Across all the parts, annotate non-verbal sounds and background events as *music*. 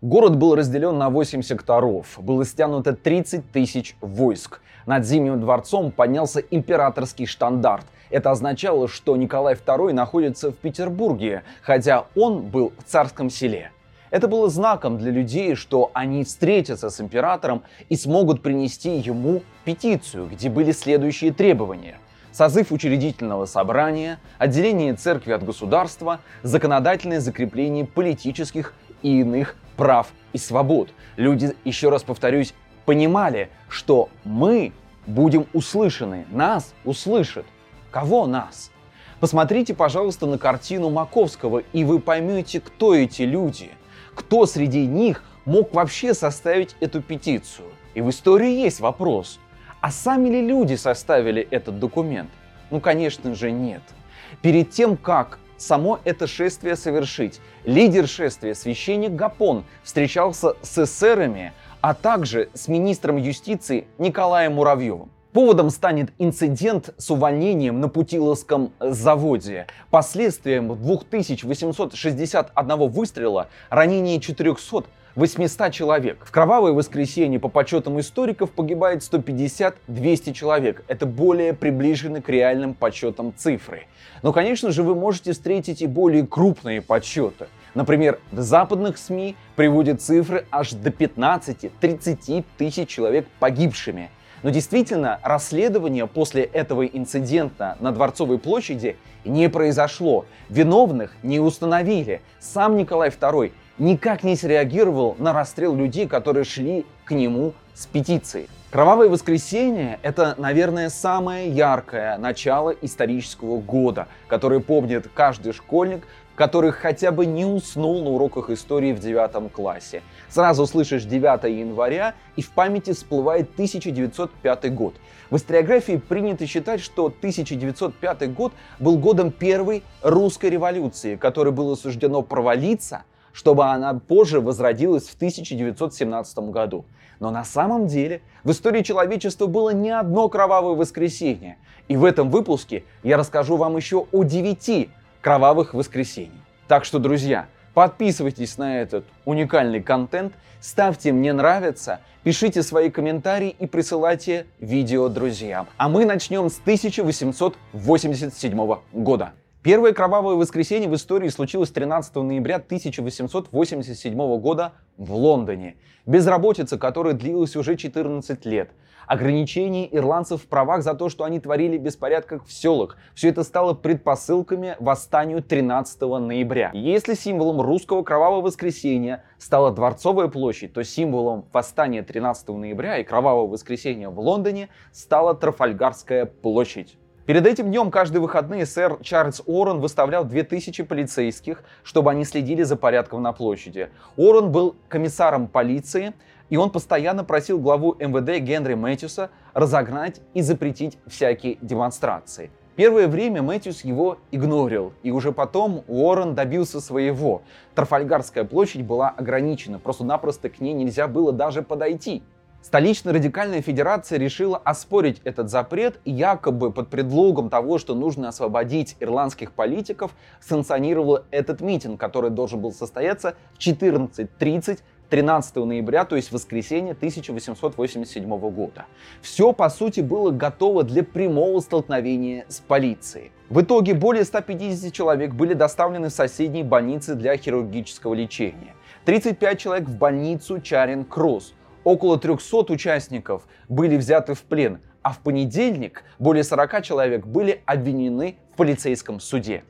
Город был разделен на 8 секторов, было стянуто 30 тысяч войск. Над Зимним дворцом поднялся императорский штандарт. Это означало, что Николай II находится в Петербурге, хотя он был в царском селе. Это было знаком для людей, что они встретятся с императором и смогут принести ему петицию, где были следующие требования. Созыв учредительного собрания, отделение церкви от государства, законодательное закрепление политических и иных прав и свобод. Люди, еще раз повторюсь, понимали, что мы будем услышаны, нас услышат. Кого нас? Посмотрите, пожалуйста, на картину Маковского, и вы поймете, кто эти люди, кто среди них мог вообще составить эту петицию. И в истории есть вопрос, а сами ли люди составили этот документ? Ну, конечно же, нет. Перед тем, как само это шествие совершить. Лидер шествия, священник Гапон, встречался с эсерами, а также с министром юстиции Николаем Муравьевым. Поводом станет инцидент с увольнением на Путиловском заводе. Последствием 2861 выстрела, ранение 400 800 человек. В кровавое воскресенье по подсчетам историков погибает 150-200 человек. Это более приближены к реальным подсчетам цифры. Но, конечно же, вы можете встретить и более крупные подсчеты. Например, в западных СМИ приводят цифры аж до 15-30 тысяч человек погибшими. Но действительно, расследование после этого инцидента на Дворцовой площади не произошло. Виновных не установили. Сам Николай II никак не среагировал на расстрел людей, которые шли к нему с петицией. Кровавое воскресенье – это, наверное, самое яркое начало исторического года, которое помнит каждый школьник, который хотя бы не уснул на уроках истории в девятом классе. Сразу слышишь 9 января, и в памяти всплывает 1905 год. В историографии принято считать, что 1905 год был годом первой русской революции, которой было суждено провалиться – чтобы она позже возродилась в 1917 году. Но на самом деле в истории человечества было не одно кровавое воскресенье. И в этом выпуске я расскажу вам еще о девяти кровавых воскресеньях. Так что, друзья, подписывайтесь на этот уникальный контент, ставьте «Мне нравится», пишите свои комментарии и присылайте видео друзьям. А мы начнем с 1887 года. Первое кровавое воскресенье в истории случилось 13 ноября 1887 года в Лондоне. Безработица, которая длилась уже 14 лет. Ограничение ирландцев в правах за то, что они творили беспорядках в селах. Все это стало предпосылками восстанию 13 ноября. Если символом русского кровавого воскресенья стала Дворцовая площадь, то символом восстания 13 ноября и кровавого воскресенья в Лондоне стала Трафальгарская площадь. Перед этим днем каждые выходные сэр Чарльз Орен выставлял 2000 полицейских, чтобы они следили за порядком на площади. Орен был комиссаром полиции, и он постоянно просил главу МВД Генри Мэтьюса разогнать и запретить всякие демонстрации. Первое время Мэтьюс его игнорил, и уже потом Уоррен добился своего. Трафальгарская площадь была ограничена, просто-напросто к ней нельзя было даже подойти. Столичная радикальная федерация решила оспорить этот запрет якобы под предлогом того, что нужно освободить ирландских политиков, санкционировала этот митинг, который должен был состояться в 14.30 13 ноября, то есть воскресенье 1887 года. Все, по сути, было готово для прямого столкновения с полицией. В итоге более 150 человек были доставлены в соседние больницы для хирургического лечения. 35 человек в больницу Чаринг-Кросс. Около 300 участников были взяты в плен, а в понедельник более 40 человек были обвинены в полицейском суде.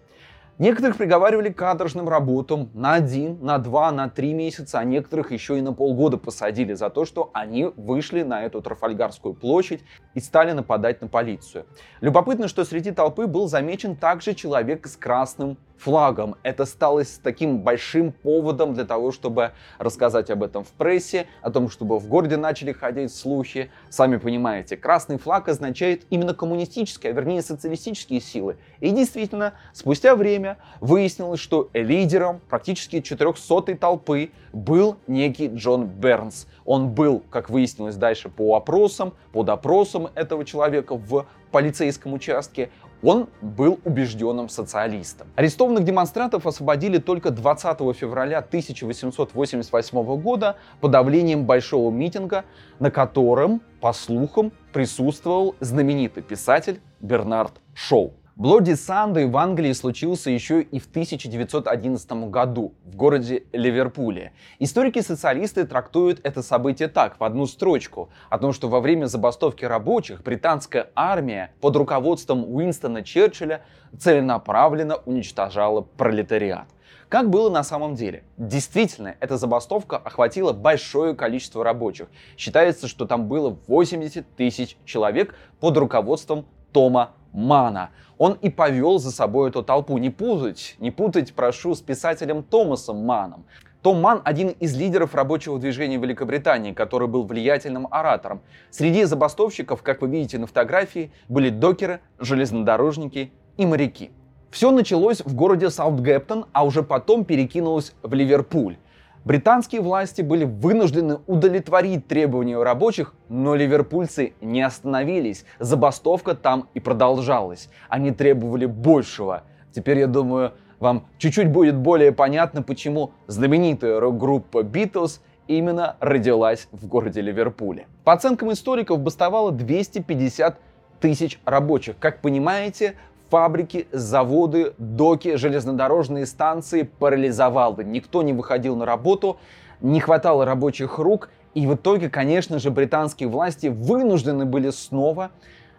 Некоторых приговаривали к каторжным работам на один, на два, на три месяца, а некоторых еще и на полгода посадили за то, что они вышли на эту Трафальгарскую площадь и стали нападать на полицию. Любопытно, что среди толпы был замечен также человек с красным флагом. Это стало таким большим поводом для того, чтобы рассказать об этом в прессе, о том, чтобы в городе начали ходить слухи. Сами понимаете, красный флаг означает именно коммунистические, а вернее социалистические силы. И действительно, спустя время выяснилось, что лидером практически 400-й толпы был некий Джон Бернс. Он был, как выяснилось дальше по опросам, по допросам этого человека в полицейском участке, Он был убежденным социалистом. Арестованных демонстрантов освободили только 20 февраля 1888 года подавлением большого митинга, на котором, по слухам, присутствовал знаменитый писатель Бернард Шоу. Блоди Сандой в Англии случился еще и в 1911 году в городе Ливерпуле. Историки-социалисты трактуют это событие так, в одну строчку, о том, что во время забастовки рабочих британская армия под руководством Уинстона Черчилля целенаправленно уничтожала пролетариат. Как было на самом деле? Действительно, эта забастовка охватила большое количество рабочих. Считается, что там было 80 тысяч человек под руководством Тома Мана. Он и повел за собой эту толпу. Не путать, не путать, прошу, с писателем Томасом Маном. Том Ман – один из лидеров рабочего движения Великобритании, который был влиятельным оратором. Среди забастовщиков, как вы видите на фотографии, были докеры, железнодорожники и моряки. Все началось в городе Саутгемптон, а уже потом перекинулось в Ливерпуль. Британские власти были вынуждены удовлетворить требования рабочих, но ливерпульцы не остановились. Забастовка там и продолжалась. Они требовали большего. Теперь, я думаю, вам чуть-чуть будет более понятно, почему знаменитая рок-группа Beatles именно родилась в городе Ливерпуле. По оценкам историков, бастовало 250 тысяч рабочих. Как понимаете, фабрики, заводы, доки, железнодорожные станции парализовало. Никто не выходил на работу, не хватало рабочих рук, и в итоге, конечно же, британские власти вынуждены были снова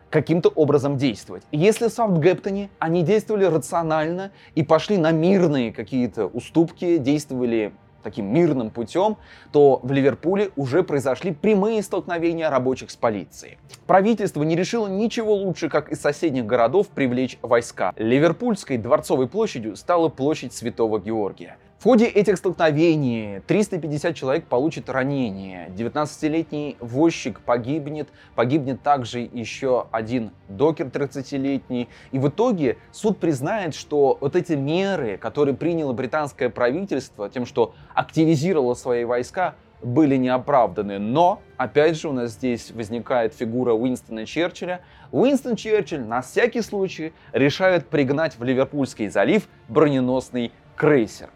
каким-то образом действовать. Если в Саутгемптоне они действовали рационально и пошли на мирные какие-то уступки, действовали таким мирным путем, то в Ливерпуле уже произошли прямые столкновения рабочих с полицией. Правительство не решило ничего лучше, как из соседних городов привлечь войска. Ливерпульской дворцовой площадью стала площадь Святого Георгия. В ходе этих столкновений 350 человек получат ранения. 19-летний возчик погибнет. Погибнет также еще один докер 30-летний. И в итоге суд признает, что вот эти меры, которые приняло британское правительство, тем, что активизировало свои войска, были неоправданы. Но, опять же, у нас здесь возникает фигура Уинстона Черчилля. Уинстон Черчилль на всякий случай решает пригнать в Ливерпульский залив броненосный крейсер.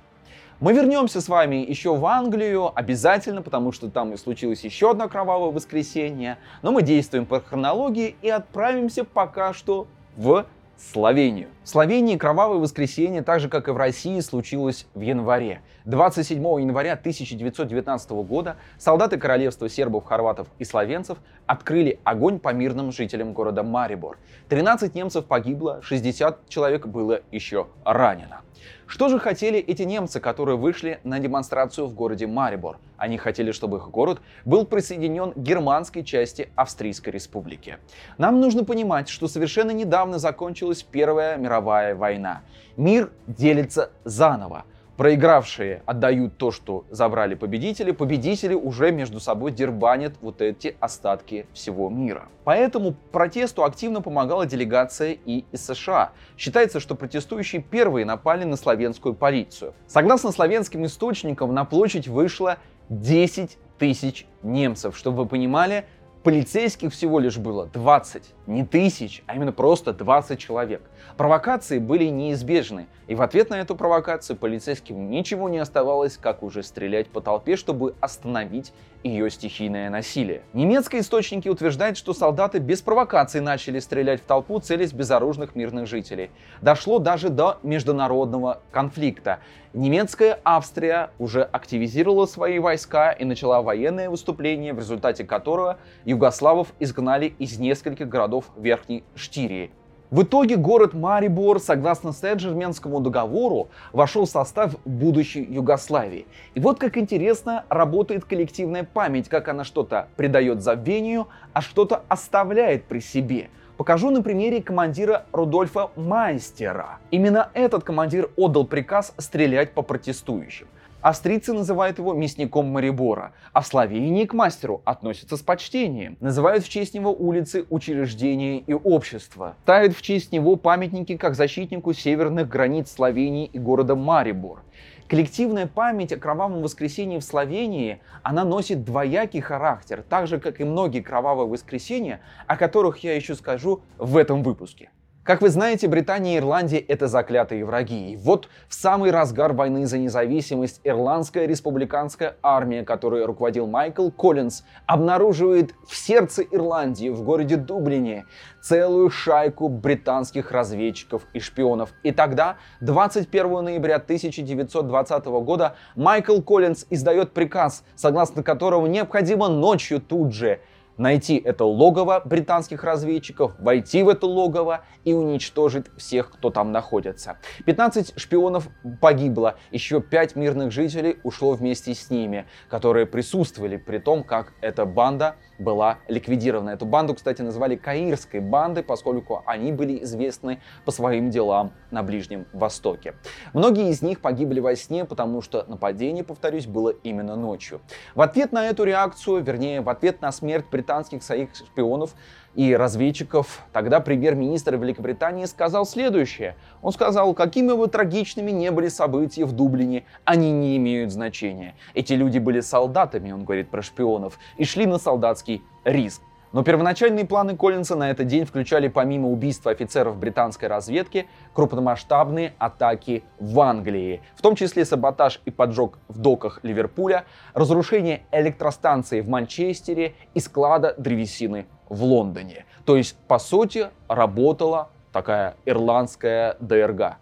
Мы вернемся с вами еще в Англию обязательно, потому что там и случилось еще одно кровавое воскресенье. Но мы действуем по хронологии и отправимся пока что в Словению. В Словении кровавое воскресенье, так же как и в России, случилось в январе. 27 января 1919 года солдаты королевства сербов, хорватов и словенцев открыли огонь по мирным жителям города Марибор. 13 немцев погибло, 60 человек было еще ранено. Что же хотели эти немцы, которые вышли на демонстрацию в городе Марибор? Они хотели, чтобы их город был присоединен к германской части Австрийской республики. Нам нужно понимать, что совершенно недавно закончилась Первая мировая война. Мир делится заново. Проигравшие отдают то, что забрали победители, победители уже между собой дербанят вот эти остатки всего мира. Поэтому протесту активно помогала делегация и из США. Считается, что протестующие первые напали на славянскую полицию. Согласно славянским источникам, на площадь вышло 10 тысяч немцев. Чтобы вы понимали, Полицейских всего лишь было 20, не тысяч, а именно просто 20 человек. Провокации были неизбежны, и в ответ на эту провокацию полицейским ничего не оставалось, как уже стрелять по толпе, чтобы остановить ее стихийное насилие. Немецкие источники утверждают, что солдаты без провокаций начали стрелять в толпу, целясь безоружных мирных жителей. Дошло даже до международного конфликта. Немецкая Австрия уже активизировала свои войска и начала военное выступление, в результате которого югославов изгнали из нескольких городов Верхней Штирии. В итоге город Марибор, согласно Сен-Жерменскому договору, вошел в состав будущей Югославии. И вот как интересно работает коллективная память, как она что-то придает забвению, а что-то оставляет при себе. Покажу на примере командира Рудольфа Майстера. Именно этот командир отдал приказ стрелять по протестующим. Австрийцы называют его мясником Марибора, а в Словении к мастеру относятся с почтением. Называют в честь него улицы, учреждения и общества. Ставят в честь него памятники как защитнику северных границ Словении и города Марибор. Коллективная память о кровавом воскресенье в Словении, она носит двоякий характер, так же, как и многие кровавые воскресенья, о которых я еще скажу в этом выпуске. Как вы знаете, Британия и Ирландия — это заклятые враги. И вот в самый разгар войны за независимость Ирландская республиканская армия, которой руководил Майкл Коллинз, обнаруживает в сердце Ирландии, в городе Дублине, целую шайку британских разведчиков и шпионов. И тогда, 21 ноября 1920 года, Майкл Коллинз издает приказ, согласно которого необходимо ночью тут же найти это логово британских разведчиков, войти в это логово и уничтожить всех, кто там находится. 15 шпионов погибло, еще 5 мирных жителей ушло вместе с ними, которые присутствовали при том, как эта банда была ликвидирована. Эту банду, кстати, называли Каирской бандой, поскольку они были известны по своим делам на Ближнем Востоке. Многие из них погибли во сне, потому что нападение, повторюсь, было именно ночью. В ответ на эту реакцию, вернее, в ответ на смерть британских своих шпионов, и разведчиков, тогда премьер-министр Великобритании сказал следующее. Он сказал, какими бы трагичными не были события в Дублине, они не имеют значения. Эти люди были солдатами, он говорит про шпионов, и шли на солдатский риск. Но первоначальные планы Коллинса на этот день включали помимо убийства офицеров британской разведки крупномасштабные атаки в Англии, в том числе саботаж и поджог в доках Ливерпуля, разрушение электростанции в Манчестере и склада древесины в Лондоне. То есть, по сути, работала такая ирландская ДРГ.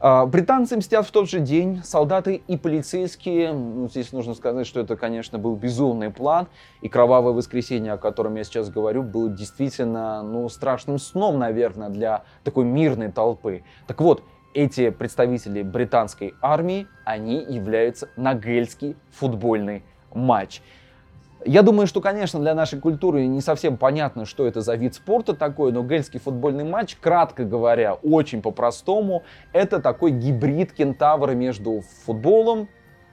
А, британцы мстят в тот же день, солдаты и полицейские. Ну, здесь нужно сказать, что это, конечно, был безумный план. И кровавое воскресенье, о котором я сейчас говорю, было действительно ну, страшным сном, наверное, для такой мирной толпы. Так вот, эти представители британской армии, они являются на гельский футбольный матч. Я думаю, что, конечно, для нашей культуры не совсем понятно, что это за вид спорта такой, но гельский футбольный матч, кратко говоря, очень по-простому, это такой гибрид кентавра между футболом,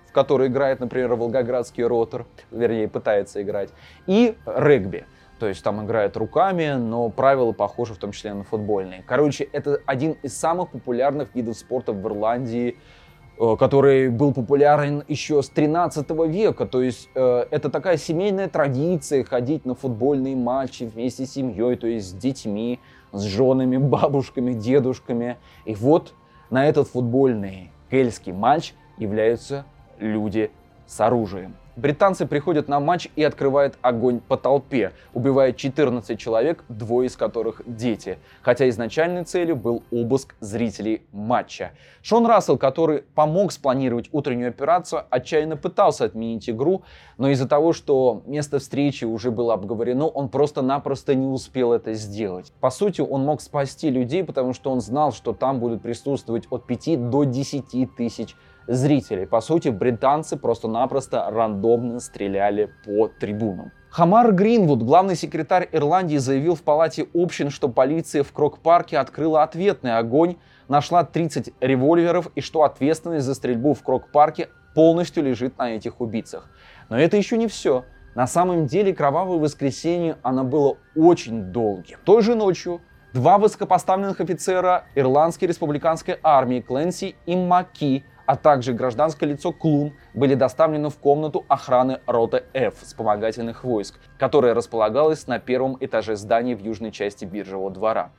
в который играет, например, Волгоградский ротор, вернее, пытается играть, и регби. То есть там играют руками, но правила похожи в том числе на футбольные. Короче, это один из самых популярных видов спорта в Ирландии, который был популярен еще с 13 века. То есть э, это такая семейная традиция ходить на футбольные матчи вместе с семьей, то есть с детьми, с женами, *laughs* бабушками, дедушками. И вот на этот футбольный кельтский матч являются люди с оружием. Британцы приходят на матч и открывают огонь по толпе, убивая 14 человек, двое из которых дети. Хотя изначальной целью был обыск зрителей матча. Шон Рассел, который помог спланировать утреннюю операцию, отчаянно пытался отменить игру, но из-за того, что место встречи уже было обговорено, он просто-напросто не успел это сделать. По сути, он мог спасти людей, потому что он знал, что там будут присутствовать от 5 до 10 тысяч зрителей. По сути, британцы просто-напросто рандомно стреляли по трибунам. Хамар Гринвуд, главный секретарь Ирландии, заявил в палате общин, что полиция в Крок-парке открыла ответный огонь, нашла 30 револьверов и что ответственность за стрельбу в Крок-парке полностью лежит на этих убийцах. Но это еще не все. На самом деле кровавое воскресенье оно было очень долгим. Той же ночью два высокопоставленных офицера Ирландской республиканской армии Кленси и Маки а также гражданское лицо Клум были доставлены в комнату охраны роты F вспомогательных войск, которая располагалась на первом этаже здания в южной части биржевого двора.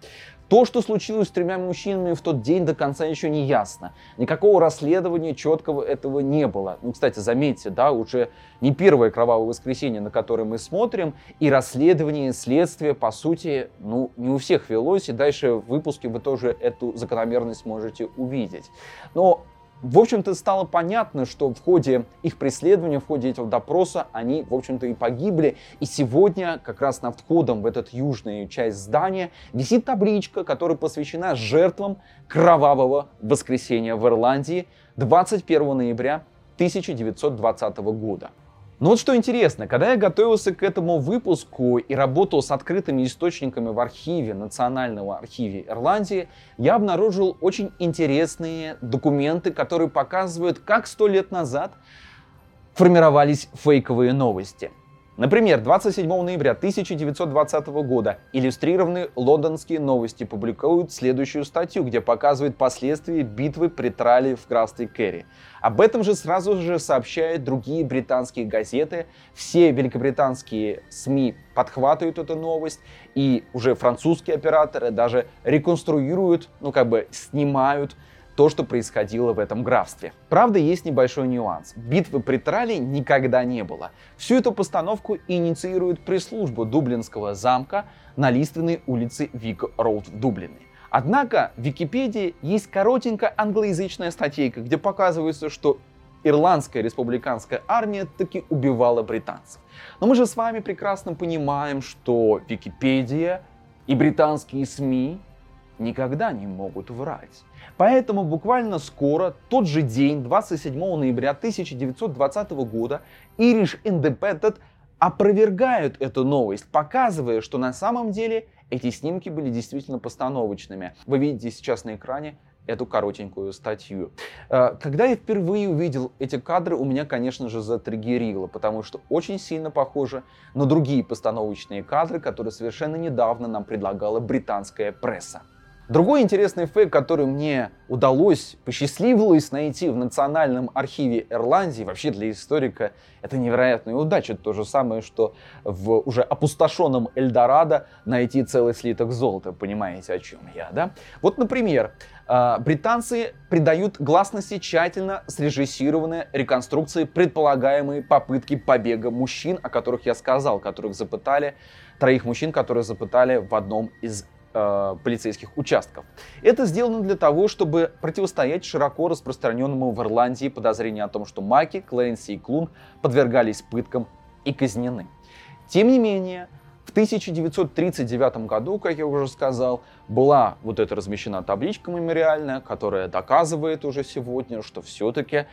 То, что случилось с тремя мужчинами в тот день, до конца еще не ясно. Никакого расследования четкого этого не было. Ну, кстати, заметьте, да, уже не первое кровавое воскресенье, на которое мы смотрим, и расследование, следствие, по сути, ну, не у всех велось, и дальше в выпуске вы тоже эту закономерность можете увидеть. Но в общем-то, стало понятно, что в ходе их преследования, в ходе этого допроса они, в общем-то, и погибли. И сегодня, как раз над входом в эту южную часть здания, висит табличка, которая посвящена жертвам кровавого воскресенья в Ирландии 21 ноября 1920 года. Но вот что интересно, когда я готовился к этому выпуску и работал с открытыми источниками в архиве Национального архива Ирландии, я обнаружил очень интересные документы, которые показывают, как сто лет назад формировались фейковые новости. Например, 27 ноября 1920 года иллюстрированные лондонские новости публикуют следующую статью, где показывают последствия битвы при Трале в графстве Керри. Об этом же сразу же сообщают другие британские газеты. Все великобританские СМИ подхватывают эту новость, и уже французские операторы даже реконструируют, ну как бы снимают то, что происходило в этом графстве. Правда, есть небольшой нюанс. Битвы при Трале никогда не было. Всю эту постановку инициирует пресс-служба Дублинского замка на лиственной улице Вик Роуд в Дублине. Однако в Википедии есть коротенькая англоязычная статейка, где показывается, что ирландская республиканская армия таки убивала британцев. Но мы же с вами прекрасно понимаем, что Википедия и британские СМИ никогда не могут врать. Поэтому буквально скоро, тот же день, 27 ноября 1920 года, Irish Independent опровергают эту новость, показывая, что на самом деле эти снимки были действительно постановочными. Вы видите сейчас на экране эту коротенькую статью. Э, когда я впервые увидел эти кадры, у меня, конечно же, затриггерило, потому что очень сильно похоже на другие постановочные кадры, которые совершенно недавно нам предлагала британская пресса. Другой интересный фейк, который мне удалось, посчастливилось найти в Национальном архиве Ирландии, вообще для историка это невероятная удача. То же самое, что в уже опустошенном Эльдорадо найти целый слиток золота. Понимаете, о чем я, да? Вот, например, а, британцы придают гласности тщательно срежиссированные реконструкции предполагаемой попытки побега мужчин, о которых я сказал, которых запытали, троих мужчин, которые запытали в одном из э, полицейских участков. Это сделано для того, чтобы противостоять широко распространенному в Ирландии подозрению о том, что Маки, Клэнси и Клун подвергались пыткам и казнены. Тем не менее, в 1939 году, как я уже сказал, была вот эта размещена табличка мемориальная, которая доказывает уже сегодня, что все-таки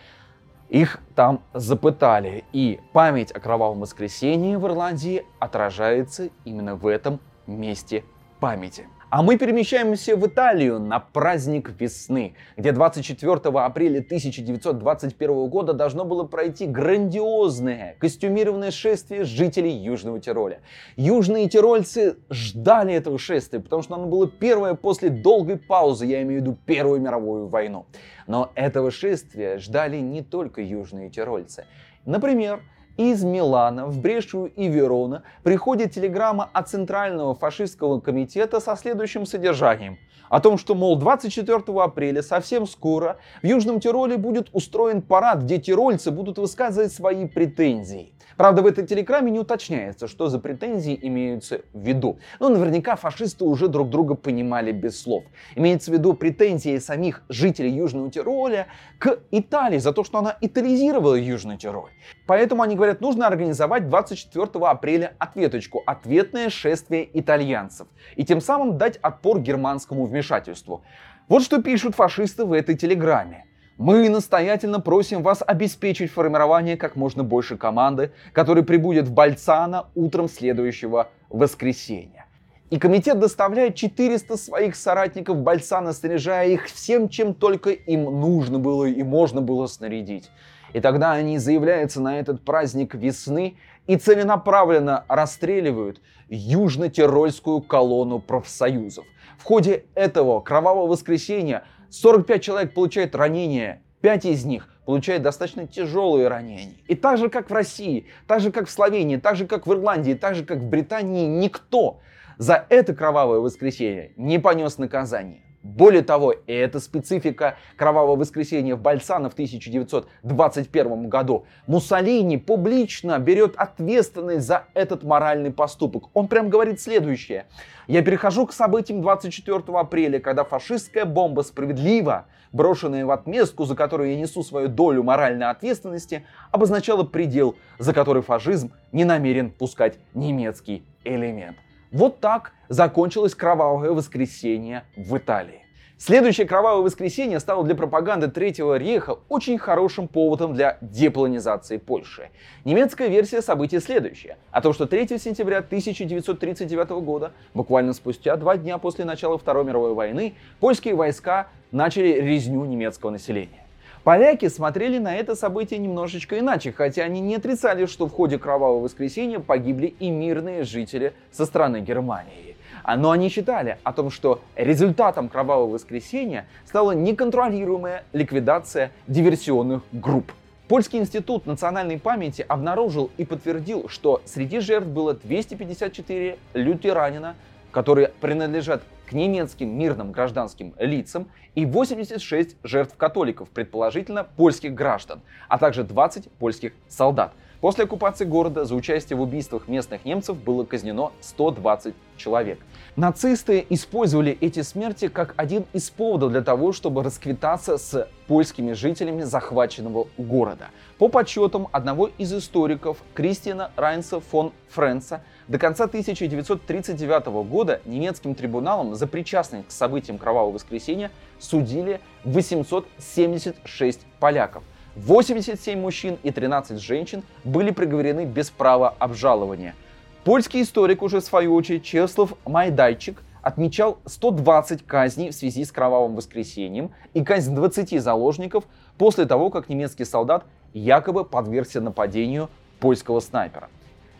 их там запытали. И память о кровавом воскресенье в Ирландии отражается именно в этом месте памяти. А мы перемещаемся в Италию на праздник весны, где 24 апреля 1921 года должно было пройти грандиозное костюмированное шествие жителей Южного Тироля. Южные тирольцы ждали этого шествия, потому что оно было первое после долгой паузы, я имею в виду Первую мировую войну. Но этого шествия ждали не только южные тирольцы. Например, из Милана в Брешу и Верона приходит телеграмма от Центрального фашистского комитета со следующим содержанием. О том, что, мол, 24 апреля совсем скоро в Южном Тироле будет устроен парад, где тирольцы будут высказывать свои претензии. Правда, в этой телеграмме не уточняется, что за претензии имеются в виду. Но наверняка фашисты уже друг друга понимали без слов. Имеется в виду претензии самих жителей Южного Тироля к Италии за то, что она итализировала Южный Тироль. Поэтому они говорят, нужно организовать 24 апреля ответочку, ответное шествие итальянцев. И тем самым дать отпор германскому вмешательству. Вот что пишут фашисты в этой телеграмме. Мы настоятельно просим вас обеспечить формирование как можно больше команды, которая прибудет в Бальцано утром следующего воскресенья. И комитет доставляет 400 своих соратников в Бальцано, снаряжая их всем, чем только им нужно было и можно было снарядить. И тогда они заявляются на этот праздник весны и целенаправленно расстреливают южно-тирольскую колонну профсоюзов. В ходе этого кровавого воскресенья 45 человек получают ранения, 5 из них получают достаточно тяжелые ранения. И так же, как в России, так же, как в Словении, так же, как в Ирландии, так же, как в Британии, никто за это кровавое воскресенье не понес наказание. Более того, и это специфика кровавого воскресенья в Бальсано в 1921 году, Муссолини публично берет ответственность за этот моральный поступок. Он прям говорит следующее. Я перехожу к событиям 24 апреля, когда фашистская бомба справедливо, брошенная в отместку, за которую я несу свою долю моральной ответственности, обозначала предел, за который фашизм не намерен пускать немецкий элемент. Вот так закончилось кровавое воскресенье в Италии. Следующее кровавое воскресенье стало для пропаганды Третьего рейха очень хорошим поводом для деполонизации Польши. Немецкая версия событий следующая. О том, что 3 сентября 1939 года, буквально спустя два дня после начала Второй мировой войны, польские войска начали резню немецкого населения. Поляки смотрели на это событие немножечко иначе, хотя они не отрицали, что в ходе Кровавого воскресенья погибли и мирные жители со стороны Германии. А, но они считали о том, что результатом Кровавого воскресенья стала неконтролируемая ликвидация диверсионных групп. Польский институт национальной памяти обнаружил и подтвердил, что среди жертв было 254 лютеранина, которые принадлежат к немецким мирным гражданским лицам и 86 жертв католиков, предположительно польских граждан, а также 20 польских солдат. После оккупации города за участие в убийствах местных немцев было казнено 120 человек. Нацисты использовали эти смерти как один из поводов для того, чтобы расквитаться с польскими жителями захваченного города. По подсчетам одного из историков Кристиана Райнса фон Френца, до конца 1939 года немецким трибуналом за причастность к событиям Кровавого воскресенья судили 876 поляков. 87 мужчин и 13 женщин были приговорены без права обжалования – Польский историк уже в свою очередь Чеслав Майдайчик отмечал 120 казней в связи с кровавым воскресеньем и казнь 20 заложников после того, как немецкий солдат якобы подвергся нападению польского снайпера.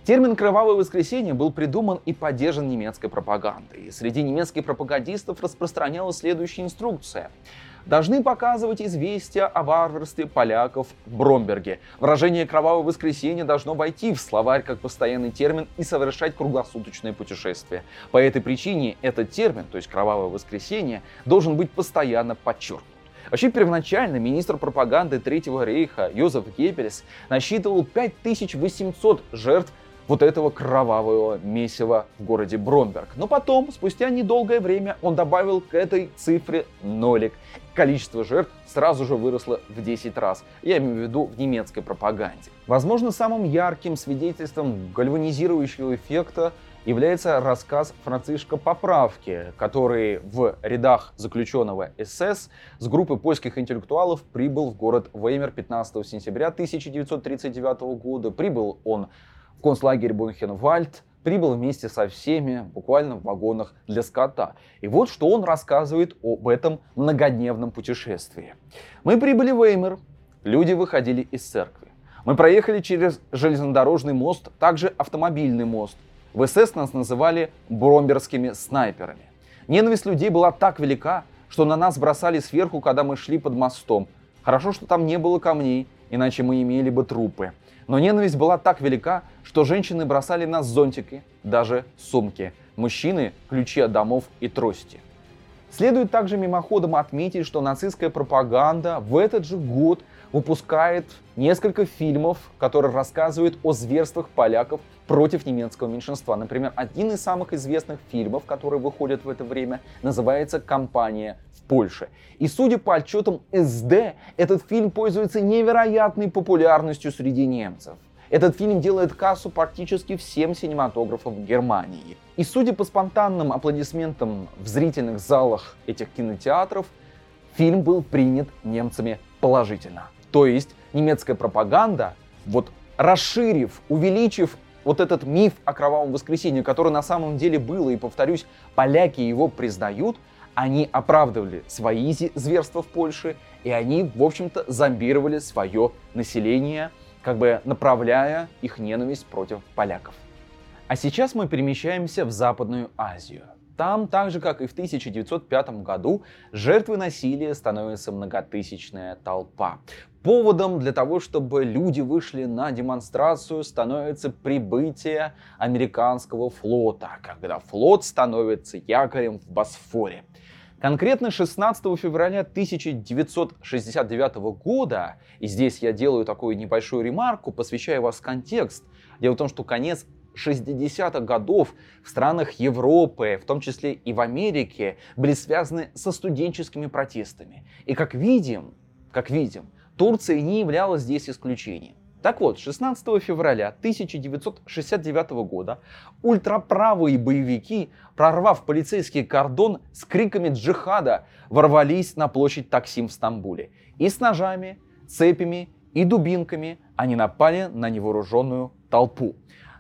Термин «кровавое воскресенье» был придуман и поддержан немецкой пропагандой. Среди немецких пропагандистов распространялась следующая инструкция должны показывать известия о варварстве поляков в Бромберге. Выражение «кровавое воскресенье» должно войти в словарь как постоянный термин и совершать круглосуточное путешествие. По этой причине этот термин, то есть «кровавое воскресенье», должен быть постоянно подчеркнут. Вообще, первоначально министр пропаганды Третьего рейха Йозеф Геббельс насчитывал 5800 жертв вот этого кровавого месива в городе Бромберг. Но потом, спустя недолгое время, он добавил к этой цифре нолик. Количество жертв сразу же выросло в 10 раз. Я имею в виду в немецкой пропаганде. Возможно, самым ярким свидетельством гальванизирующего эффекта является рассказ Францишка Поправки, который в рядах заключенного СС с группы польских интеллектуалов прибыл в город Веймер 15 сентября 1939 года. Прибыл он концлагерь Бунхенвальд, прибыл вместе со всеми буквально в вагонах для скота. И вот что он рассказывает об этом многодневном путешествии. Мы прибыли в Эймер, люди выходили из церкви. Мы проехали через железнодорожный мост, также автомобильный мост. В СС нас называли бромберскими снайперами. Ненависть людей была так велика, что на нас бросали сверху, когда мы шли под мостом. Хорошо, что там не было камней, иначе мы имели бы трупы. Но ненависть была так велика, что женщины бросали нас зонтики, даже сумки, мужчины – ключи от домов и трости. Следует также мимоходом отметить, что нацистская пропаганда в этот же год выпускает несколько фильмов, которые рассказывают о зверствах поляков против немецкого меньшинства. Например, один из самых известных фильмов, которые выходят в это время, называется «Компания в Польше». И судя по отчетам СД, этот фильм пользуется невероятной популярностью среди немцев. Этот фильм делает кассу практически всем синематографам Германии. И судя по спонтанным аплодисментам в зрительных залах этих кинотеатров, фильм был принят немцами положительно. То есть немецкая пропаганда, вот расширив, увеличив вот этот миф о кровавом воскресенье, который на самом деле было, и повторюсь, поляки его признают, они оправдывали свои зверства в Польше, и они, в общем-то, зомбировали свое население, как бы направляя их ненависть против поляков. А сейчас мы перемещаемся в Западную Азию. Там, так же как и в 1905 году, жертвы насилия становится многотысячная толпа. Поводом для того, чтобы люди вышли на демонстрацию, становится прибытие американского флота, когда флот становится якорем в Босфоре. Конкретно 16 февраля 1969 года, и здесь я делаю такую небольшую ремарку, посвящаю вас контекст. Дело в том, что конец 60-х годов в странах Европы, в том числе и в Америке, были связаны со студенческими протестами. И как видим, как видим, Турция не являлась здесь исключением. Так вот, 16 февраля 1969 года ультраправые боевики, прорвав полицейский кордон с криками джихада, ворвались на площадь Таксим в Стамбуле. И с ножами, цепями и дубинками они напали на невооруженную толпу.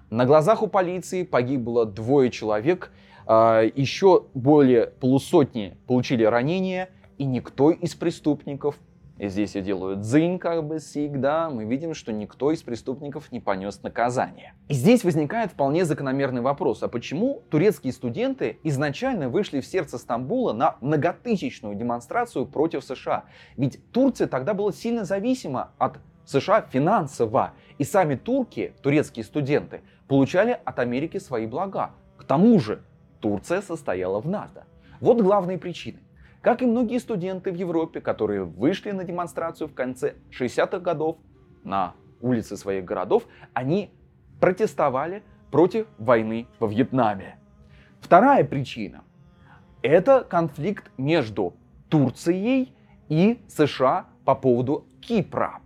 На глазах у полиции погибло двое человек, а, еще более полусотни получили ранения, и никто из преступников и здесь я делаю дзынь как бы всегда, мы видим, что никто из преступников не понес наказание. И здесь возникает вполне закономерный вопрос, а почему турецкие студенты изначально вышли в сердце Стамбула на многотысячную демонстрацию против США? Ведь Турция тогда была сильно зависима от США финансово, и сами турки, турецкие студенты, получали от Америки свои блага. К тому же Турция состояла в НАТО. Вот главные причины. Как и многие студенты в Европе, которые вышли на демонстрацию в конце 60-х годов на улицы своих городов, они протестовали против войны во Вьетнаме. Вторая причина – это конфликт между Турцией и США по поводу Кипра.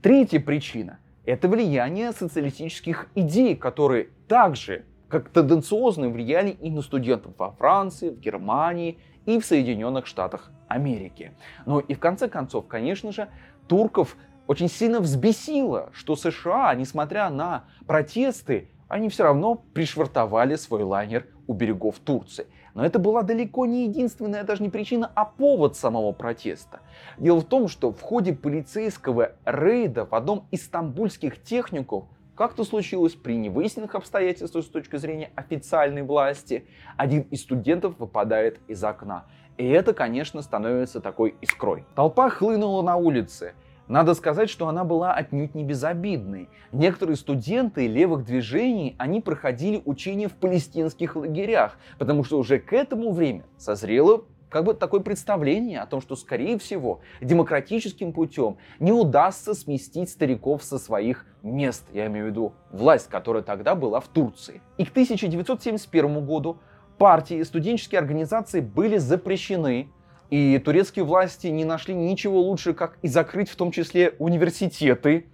Третья причина – это влияние социалистических идей, которые также как тенденциозно влияли и на студентов во Франции, в Германии и в Соединенных Штатах Америки. Но и в конце концов, конечно же, турков очень сильно взбесило, что США, несмотря на протесты, они все равно пришвартовали свой лайнер у берегов Турции. Но это была далеко не единственная даже не причина, а повод самого протеста. Дело в том, что в ходе полицейского рейда в одном из стамбульских техников как-то случилось при невыясненных обстоятельствах с точки зрения официальной власти, один из студентов выпадает из окна. И это, конечно, становится такой искрой. Толпа хлынула на улице. Надо сказать, что она была отнюдь не безобидной. Некоторые студенты левых движений, они проходили учения в палестинских лагерях, потому что уже к этому времени созрело как бы такое представление о том, что, скорее всего, демократическим путем не удастся сместить стариков со своих мест. Я имею в виду власть, которая тогда была в Турции. И к 1971 году партии и студенческие организации были запрещены, и турецкие власти не нашли ничего лучше, как и закрыть в том числе университеты.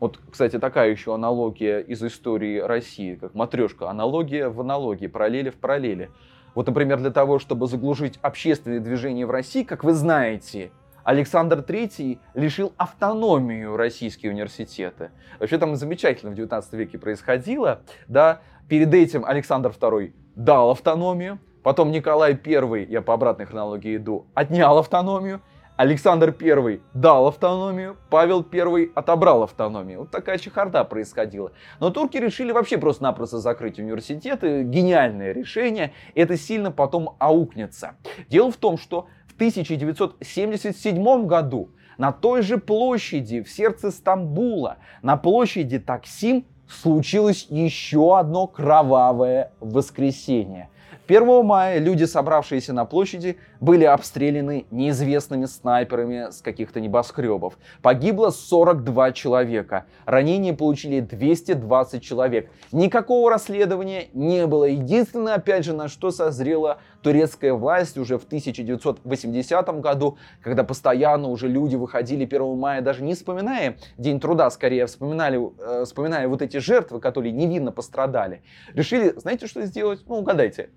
Вот, кстати, такая еще аналогия из истории России, как матрешка. Аналогия в аналогии, параллели в параллели. Вот, например, для того, чтобы заглушить общественные движения в России, как вы знаете, Александр III лишил автономию российские университеты. Вообще там замечательно в 19 веке происходило. Да? Перед этим Александр II дал автономию, потом Николай I, я по обратной хронологии иду, отнял автономию, Александр I дал автономию, Павел I отобрал автономию. Вот такая чехарда происходила. Но турки решили вообще просто-напросто закрыть университеты. Гениальное решение. Это сильно потом аукнется. Дело в том, что в 1977 году на той же площади в сердце Стамбула, на площади Таксим, случилось еще одно кровавое воскресенье. 1 мая люди, собравшиеся на площади, были обстреляны неизвестными снайперами с каких-то небоскребов. Погибло 42 человека. Ранения получили 220 человек. Никакого расследования не было. Единственное, опять же, на что созрела турецкая власть уже в 1980 году, когда постоянно уже люди выходили 1 мая, даже не вспоминая День труда, скорее вспоминали, э, вспоминая вот эти жертвы, которые невинно пострадали, решили, знаете, что сделать? Ну, угадайте,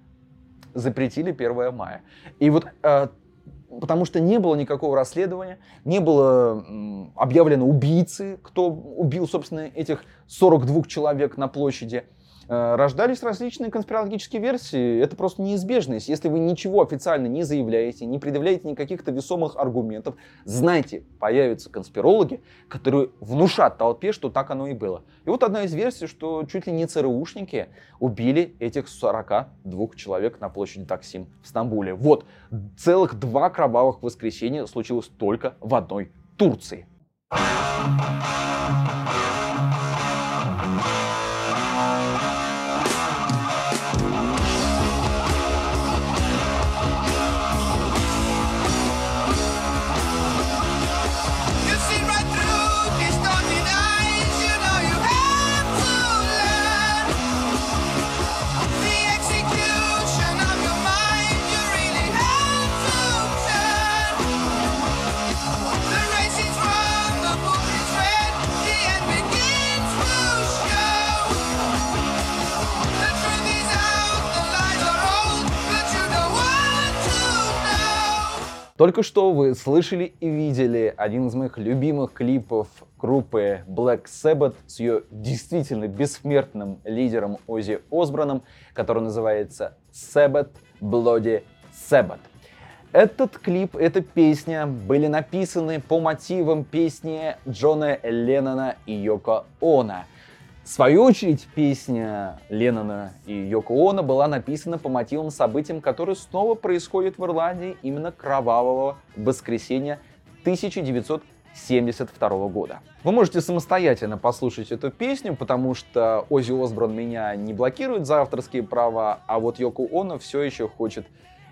запретили 1 мая. И вот э, потому что не было никакого расследования, не было объявлено убийцы, кто убил, собственно, этих 42 человек на площади. Э, рождались различные конспирологические версии. Это просто неизбежность. Если вы ничего официально не заявляете, не предъявляете никаких-то весомых аргументов, знайте, появятся конспирологи, которые внушат толпе, что так оно и было. И вот одна из версий, что чуть ли не ЦРУшники убили этих 42 человек на площади Таксим в Стамбуле. Вот, целых два кровавых воскресенья случилось только в одной Турции. Только что вы слышали и видели один из моих любимых клипов группы Black Sabbath с ее действительно бессмертным лидером Ози Осбраном, который называется Sabbath Bloody Sabbath. Этот клип, эта песня были написаны по мотивам песни Джона Леннона и Йоко Она. В свою очередь, песня Леннона и Йоко Оно была написана по мотивам событиям, которые снова происходят в Ирландии именно кровавого воскресенья 1972 года. Вы можете самостоятельно послушать эту песню, потому что Ози Осборн меня не блокирует за авторские права, а вот Йоко Оно все еще хочет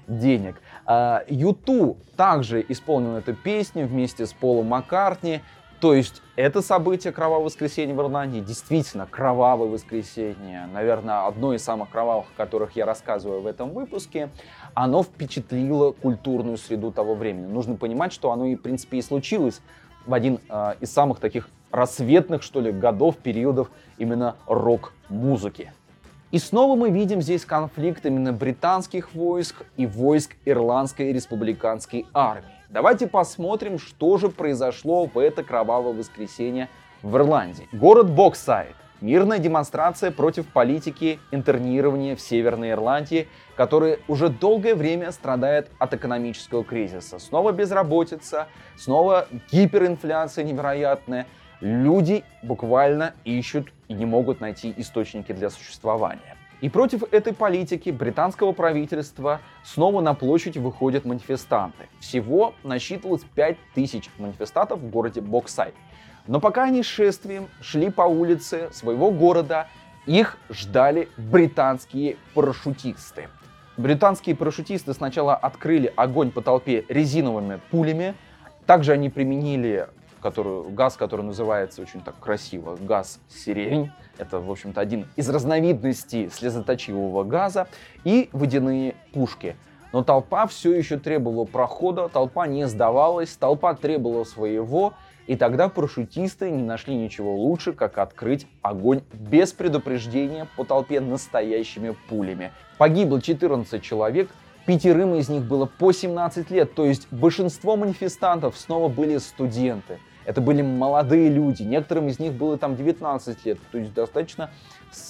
денег. Юту также исполнил эту песню вместе с Полом Маккартни. То есть это событие Кровавого воскресенья в Ирландии действительно кровавое воскресенье, наверное, одно из самых кровавых, о которых я рассказываю в этом выпуске, оно впечатлило культурную среду того времени. Нужно понимать, что оно и, в принципе, и случилось в один э, из самых таких рассветных, что ли, годов, периодов именно рок-музыки. И снова мы видим здесь конфликт именно британских войск и войск Ирландской республиканской армии. Давайте посмотрим, что же произошло в это кровавое воскресенье в Ирландии. Город Боксайд. Мирная демонстрация против политики интернирования в Северной Ирландии, которая уже долгое время страдает от экономического кризиса. Снова безработица, снова гиперинфляция невероятная – люди буквально ищут и не могут найти источники для существования. И против этой политики британского правительства снова на площадь выходят манифестанты. Всего насчитывалось 5000 манифестантов в городе Боксайд. Но пока они шествием шли по улице своего города, их ждали британские парашютисты. Британские парашютисты сначала открыли огонь по толпе резиновыми пулями, также они применили которую, газ, который называется очень так красиво газ сирень. Это, в общем-то, один из разновидностей слезоточивого газа. И водяные пушки. Но толпа все еще требовала прохода, толпа не сдавалась, толпа требовала своего, и тогда парашютисты не нашли ничего лучше, как открыть огонь без предупреждения по толпе настоящими пулями. Погибло 14 человек, пятерым из них было по 17 лет, то есть большинство манифестантов снова были студенты. Это были молодые люди, некоторым из них было там 19 лет, то есть достаточно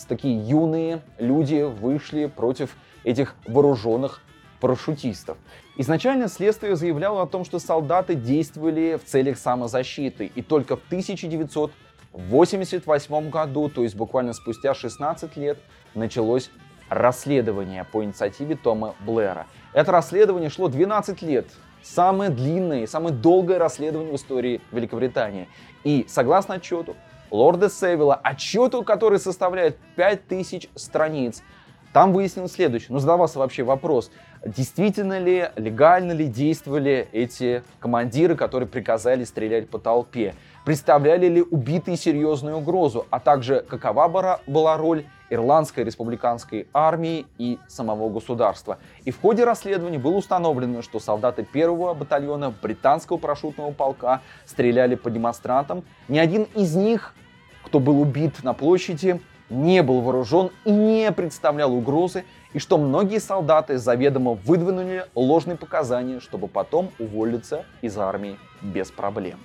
такие юные люди вышли против этих вооруженных парашютистов. Изначально следствие заявляло о том, что солдаты действовали в целях самозащиты, и только в 1988 году, то есть буквально спустя 16 лет, началось расследование по инициативе Тома Блэра. Это расследование шло 12 лет, самое длинное и самое долгое расследование в истории Великобритании. И согласно отчету лорда Севилла, отчету, который составляет 5000 страниц, там выяснилось следующее. Ну, задавался вообще вопрос, действительно ли, легально ли действовали эти командиры, которые приказали стрелять по толпе? Представляли ли убитые серьезную угрозу? А также какова была роль Ирландской республиканской армии и самого государства. И в ходе расследования было установлено, что солдаты первого батальона британского парашютного полка стреляли по демонстрантам. Ни один из них, кто был убит на площади, не был вооружен и не представлял угрозы, и что многие солдаты заведомо выдвинули ложные показания, чтобы потом уволиться из армии без проблем.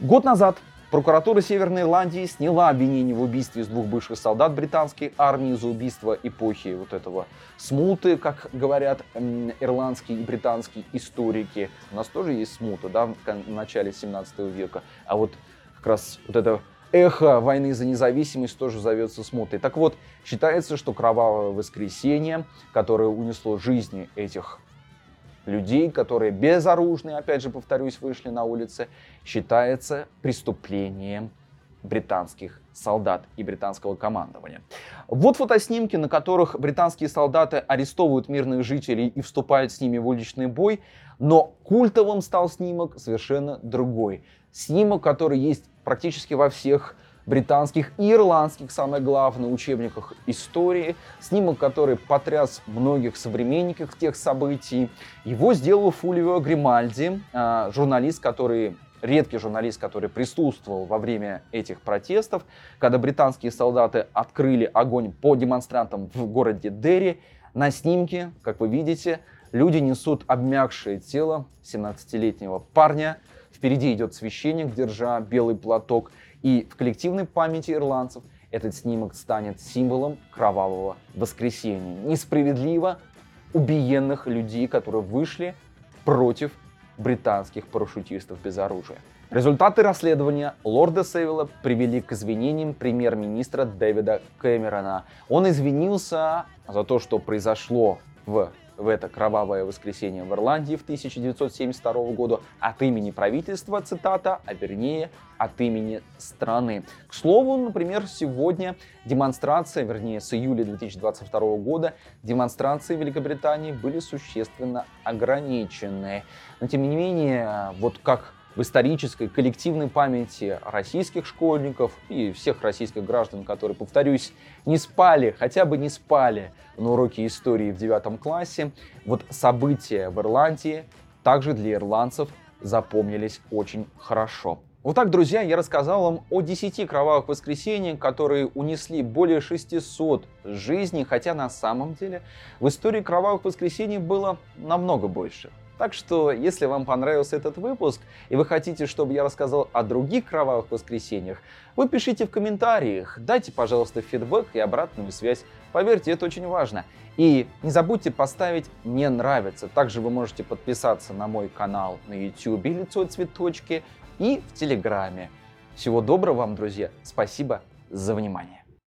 Год назад Прокуратура Северной Ирландии сняла обвинение в убийстве из двух бывших солдат британской армии за убийство эпохи вот этого смуты, как говорят ирландские и британские историки. У нас тоже есть смута, да, в начале 17 века. А вот как раз вот это эхо войны за независимость тоже зовется смутой. Так вот, считается, что кровавое воскресенье, которое унесло жизни этих людей, которые безоружные, опять же повторюсь, вышли на улицы, считается преступлением британских солдат и британского командования. Вот фотоснимки, на которых британские солдаты арестовывают мирных жителей и вступают с ними в уличный бой, но культовым стал снимок совершенно другой. Снимок, который есть практически во всех британских и ирландских, самое главное, учебниках истории. Снимок, который потряс многих современников тех событий. Его сделал Фулио Гримальди, а, журналист, который редкий журналист, который присутствовал во время этих протестов, когда британские солдаты открыли огонь по демонстрантам в городе Дерри. На снимке, как вы видите, люди несут обмякшее тело 17-летнего парня. Впереди идет священник, держа белый платок. И в коллективной памяти ирландцев этот снимок станет символом кровавого воскресения. Несправедливо убиенных людей, которые вышли против британских парашютистов без оружия. Результаты расследования лорда Севилла привели к извинениям премьер-министра Дэвида Кэмерона. Он извинился за то, что произошло в в это кровавое воскресенье в Ирландии в 1972 году от имени правительства, цитата, а вернее от имени страны. К слову, например, сегодня демонстрация, вернее с июля 2022 года, демонстрации в Великобритании были существенно ограничены. Но тем не менее, вот как в исторической коллективной памяти российских школьников и всех российских граждан, которые, повторюсь, не спали, хотя бы не спали на уроке истории в девятом классе, вот события в Ирландии также для ирландцев запомнились очень хорошо. Вот так, друзья, я рассказал вам о 10 кровавых воскресеньях, которые унесли более 600 жизней, хотя на самом деле в истории кровавых воскресений было намного больше. Так что, если вам понравился этот выпуск и вы хотите, чтобы я рассказал о других кровавых воскресеньях, вы пишите в комментариях, дайте, пожалуйста, фидбэк и обратную связь. Поверьте, это очень важно. И не забудьте поставить «Мне нравится». Также вы можете подписаться на мой канал на YouTube «Лицо цветочки» и в Телеграме. Всего доброго вам, друзья. Спасибо за внимание.